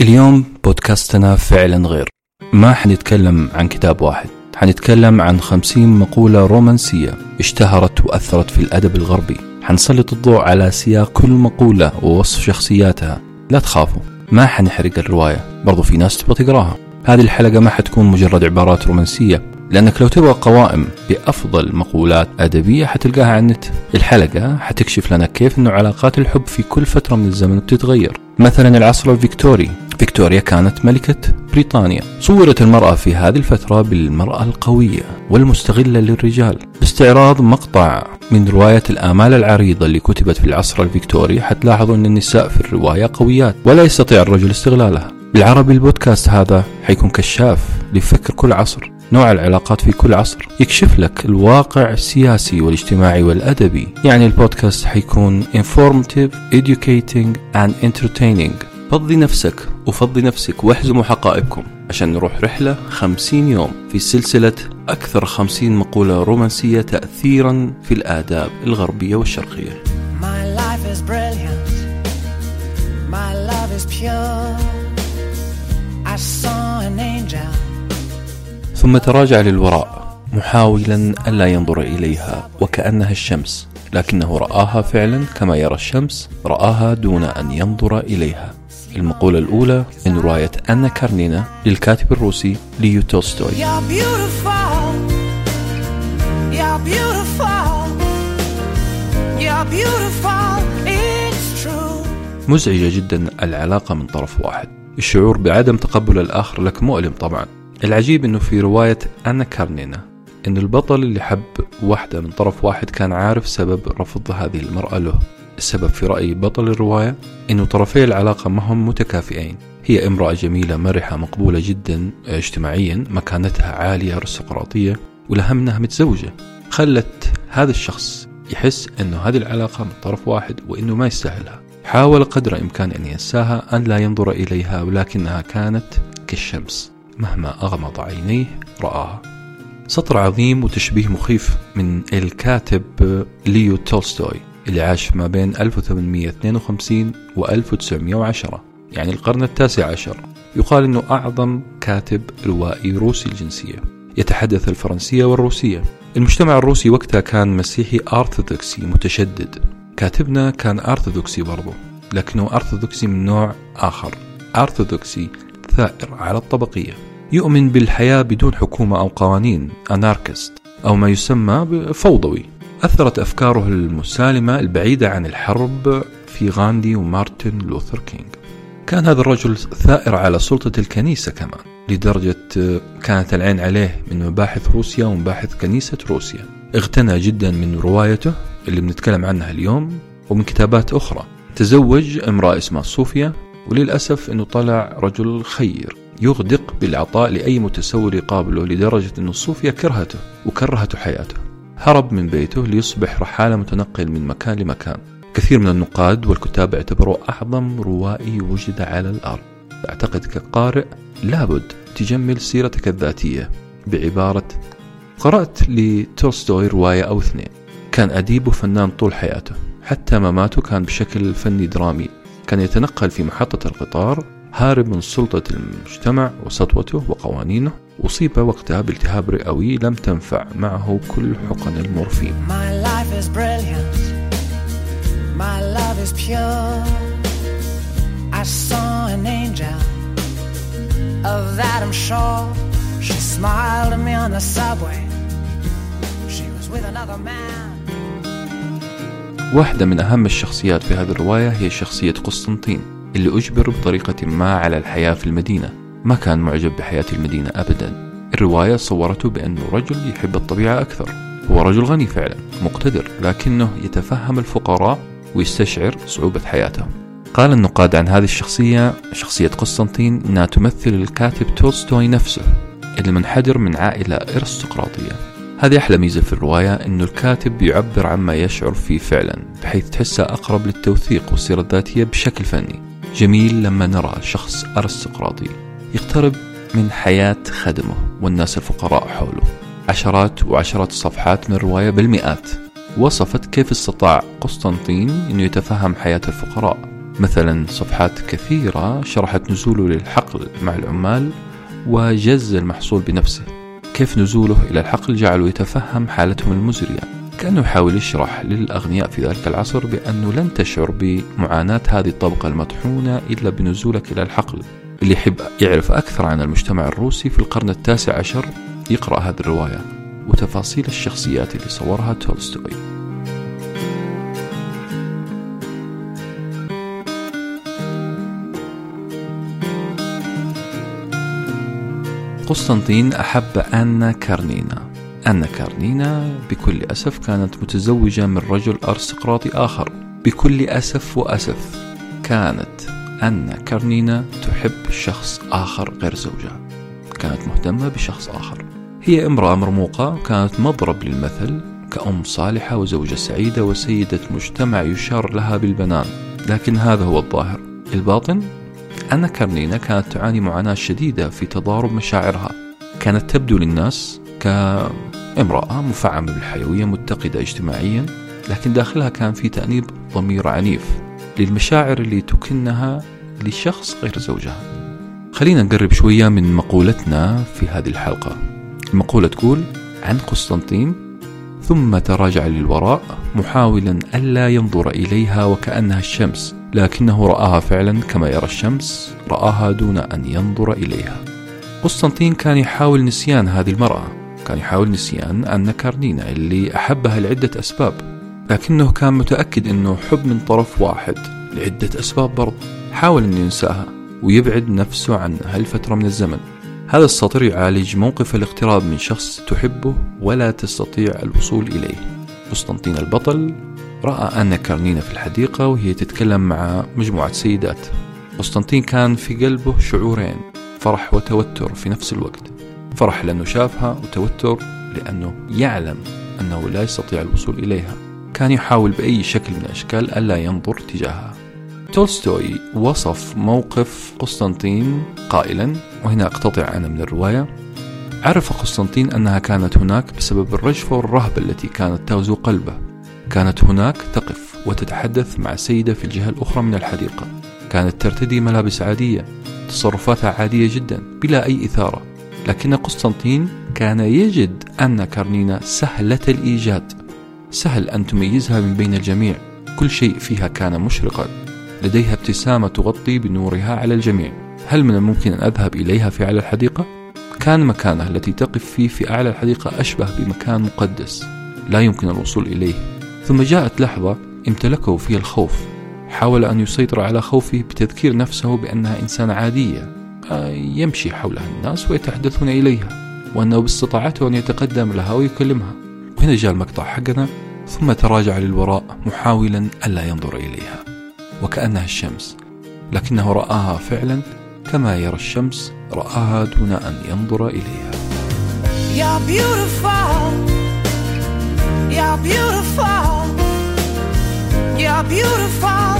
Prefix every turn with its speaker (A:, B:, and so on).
A: اليوم بودكاستنا فعلا غير. ما حنتكلم عن كتاب واحد. حنتكلم عن خمسين مقولة رومانسية اشتهرت وأثرت في الأدب الغربي. حنسلط الضوء على سياق كل مقولة ووصف شخصياتها. لا تخافوا ما حنحرق الرواية. برضو في ناس تبغى تقراها. هذه الحلقة ما حتكون مجرد عبارات رومانسية لأنك لو تبغى قوائم بأفضل مقولات أدبية حتلقاها على النت. الحلقة حتكشف لنا كيف أنه علاقات الحب في كل فترة من الزمن بتتغير. مثلا العصر الفيكتوري فيكتوريا كانت ملكة بريطانيا. صورت المرأة في هذه الفترة بالمرأة القوية والمستغلة للرجال. باستعراض مقطع من رواية الآمال العريضة اللي كتبت في العصر الفيكتوري حتلاحظوا أن النساء في الرواية قويات ولا يستطيع الرجل استغلالها. بالعربي البودكاست هذا حيكون كشاف لفكر كل عصر. نوع العلاقات في كل عصر يكشف لك الواقع السياسي والاجتماعي والأدبي. يعني البودكاست حيكون informative, educating and entertaining. فضي نفسك وفضي نفسك واحزموا حقائبكم عشان نروح رحلة خمسين يوم في سلسلة أكثر خمسين مقولة رومانسية تأثيرا في الآداب الغربية والشرقية
B: My life is brilliant. My love is pure. I saw an angel.
A: ثم تراجع للوراء محاولا ألا ينظر إليها وكأنها الشمس لكنه رآها فعلا كما يرى الشمس رآها دون أن ينظر إليها المقولة الأولى من رواية أنا كارنينا للكاتب الروسي ليو تولستوي. مزعجة جدا العلاقة من طرف واحد. الشعور بعدم تقبل الآخر لك مؤلم طبعا. العجيب أنه في رواية أنا كارنينا أن البطل اللي حب واحدة من طرف واحد كان عارف سبب رفض هذه المرأة له. السبب في رأي بطل الرواية أنه طرفي العلاقة ما هم متكافئين. هي امرأة جميلة مرحة مقبولة جدا اجتماعيا مكانتها عالية أرستقراطية والأهم أنها متزوجة. خلت هذا الشخص يحس أنه هذه العلاقة من طرف واحد وأنه ما يستاهلها. حاول قدر الإمكان أن ينساها أن لا ينظر إليها ولكنها كانت كالشمس. مهما أغمض عينيه رآها. سطر عظيم وتشبيه مخيف من الكاتب ليو تولستوي اللي عاش ما بين 1852 و 1910 يعني القرن التاسع عشر. يقال أنه أعظم كاتب روائي روسي الجنسية. يتحدث الفرنسية والروسية. المجتمع الروسي وقتها كان مسيحي أرثوذكسي متشدد. كاتبنا كان أرثوذكسي برضه لكنه أرثوذكسي من نوع آخر. أرثوذكسي ثائر على الطبقية. يؤمن بالحياة بدون حكومة أو قوانين أناركست أو ما يسمى بفوضوي. أثرت أفكاره المسالمة البعيدة عن الحرب في غاندي ومارتن لوثر كينج كان هذا الرجل ثائر على سلطة الكنيسة كمان لدرجة كانت العين عليه من مباحث روسيا ومباحث كنيسة روسيا. اغتنى جدا من روايته اللي بنتكلم عنها اليوم ومن كتابات أخرى. تزوج امرأة اسمها صوفيا وللأسف أنه طلع رجل خير. يغدق بالعطاء لأي متسول يقابله لدرجة أن صوفيا كرهته وكرهته حياته. هرب من بيته ليصبح رحالة متنقل من مكان لمكان. كثير من النقاد والكتاب اعتبروه أعظم روائي وجد على الأرض. أعتقد كقارئ لابد تجمل سيرتك الذاتية بعبارة قرأت لتولستوي رواية أو اثنين. كان أديب وفنان طول حياته. حتى مماته كان بشكل فني درامي. كان يتنقل في محطة القطار هارب من سلطة المجتمع وسطوته وقوانينه أصيب وقتها بالتهاب رئوي لم تنفع معه كل حقن المورفين
B: My life is brilliant. My love is pure. I saw an angel. Of that I'm sure. She smiled at me on the subway. She was with another man.
A: واحدة من أهم الشخصيات في هذه الرواية هي شخصية قسطنطين اللي أجبر بطريقة ما على الحياة في المدينة. ما كان معجب بحياة المدينة أبدا. الرواية صورته بأنه رجل يحب الطبيعة أكثر. هو رجل غني فعلا مقتدر لكنه يتفهم الفقراء ويستشعر صعوبة حياتهم. قال النقاد عن هذه الشخصية شخصية قسطنطين أنها تمثل الكاتب تولستوي نفسه المنحدر من عائلة أرستقراطية. هذه أحلى ميزة في الرواية أنه الكاتب يعبر عما يشعر فيه فعلا بحيث تحسها أقرب للتوثيق والسيرة الذاتية بشكل فني. جميل لما نرى شخص أرستقراطي يقترب من حياة خدمه والناس الفقراء حوله. عشرات وعشرات الصفحات من الرواية بالمئات. وصفت كيف استطاع قسطنطين أنه يتفهم حياة الفقراء. مثلا صفحات كثيرة شرحت نزوله للحقل مع العمال وجز المحصول بنفسه. كيف نزوله إلى الحقل جعله يتفهم حالتهم المزرية. كأنه يحاول يشرح للأغنياء في ذلك العصر بأنه لن تشعر بمعاناة هذه الطبقة المطحونة إلا بنزولك إلى الحقل. اللي يحب يعرف أكثر عن المجتمع الروسي في القرن التاسع عشر يقرأ هذه الرواية وتفاصيل الشخصيات اللي صورها تولستوي. قسطنطين أحب أنا كارنينا أنا كارنينا بكل أسف كانت متزوجة من رجل أرستقراطي آخر. بكل أسف وأسف كانت أن كارنينا تحب شخص آخر غير زوجها. كانت مهتمة بشخص آخر. هي امرأة مرموقة كانت مضرب للمثل كأم صالحة وزوجة سعيدة وسيدة مجتمع يشار لها بالبنان. لكن هذا هو الظاهر. الباطن؟ أن كارنينا كانت تعاني معاناة شديدة في تضارب مشاعرها. كانت تبدو للناس كامرأة مفعمة بالحيوية متقدة اجتماعيا لكن داخلها كان في تأنيب ضمير عنيف للمشاعر اللي تكنها لشخص غير زوجها. خلينا نقرب شوية من مقولتنا في هذه الحلقة. المقولة تقول عن قسطنطين ثم تراجع للوراء محاولا ألا ينظر إليها وكأنها الشمس لكنه رآها فعلا كما يرى الشمس رآها دون أن ينظر إليها. قسطنطين كان يحاول نسيان هذه المرأة. كان يحاول نسيان أن كارنينا اللي أحبها لعدة أسباب لكنه كان متأكد أنه حب من طرف واحد لعدة أسباب برضه. حاول أنه ينساها ويبعد نفسه عنها لفترة من الزمن. هذا السطر يعالج موقف الاقتراب من شخص تحبه ولا تستطيع الوصول إليه. قسطنطين البطل رأى أن كارنينا في الحديقة وهي تتكلم مع مجموعة سيدات. قسطنطين كان في قلبه شعورين فرح وتوتر في نفس الوقت. فرح لأنه شافها وتوتر لأنه يعلم أنه لا يستطيع الوصول إليها. كان يحاول بأي شكل من الأشكال ألا ينظر تجاهها. تولستوي وصف موقف قسطنطين قائلا وهنا أقتطع أنا من الرواية. عرف قسطنطين أنها كانت هناك بسبب الرجفة والرهبة التي كانت تغزو قلبه. كانت هناك تقف وتتحدث مع سيدة في الجهة الأخرى من الحديقة. كانت ترتدي ملابس عادية تصرفاتها عادية جدا بلا أي إثارة. لكن قسطنطين كان يجد أن كارنينا سهلة الإيجاد. سهل أن تميزها من بين الجميع. كل شيء فيها كان مشرقا. لديها ابتسامة تغطي بنورها على الجميع. هل من الممكن أن أذهب إليها في أعلى الحديقة؟ كان مكانها التي تقف فيه في أعلى الحديقة أشبه بمكان مقدس. لا يمكن الوصول إليه. ثم جاءت لحظة امتلكه فيها الخوف. حاول أن يسيطر على خوفه بتذكير نفسه بأنها إنسانة عادية. يمشي حولها الناس ويتحدثون إليها وأنه باستطاعته أن يتقدم لها ويكلمها وهنا جاء المقطع حقنا ثم تراجع للوراء محاولا ألا ينظر إليها وكأنها الشمس لكنه رآها فعلا كما يرى الشمس رآها دون أن ينظر إليها
B: You're beautiful. You're beautiful. You're beautiful.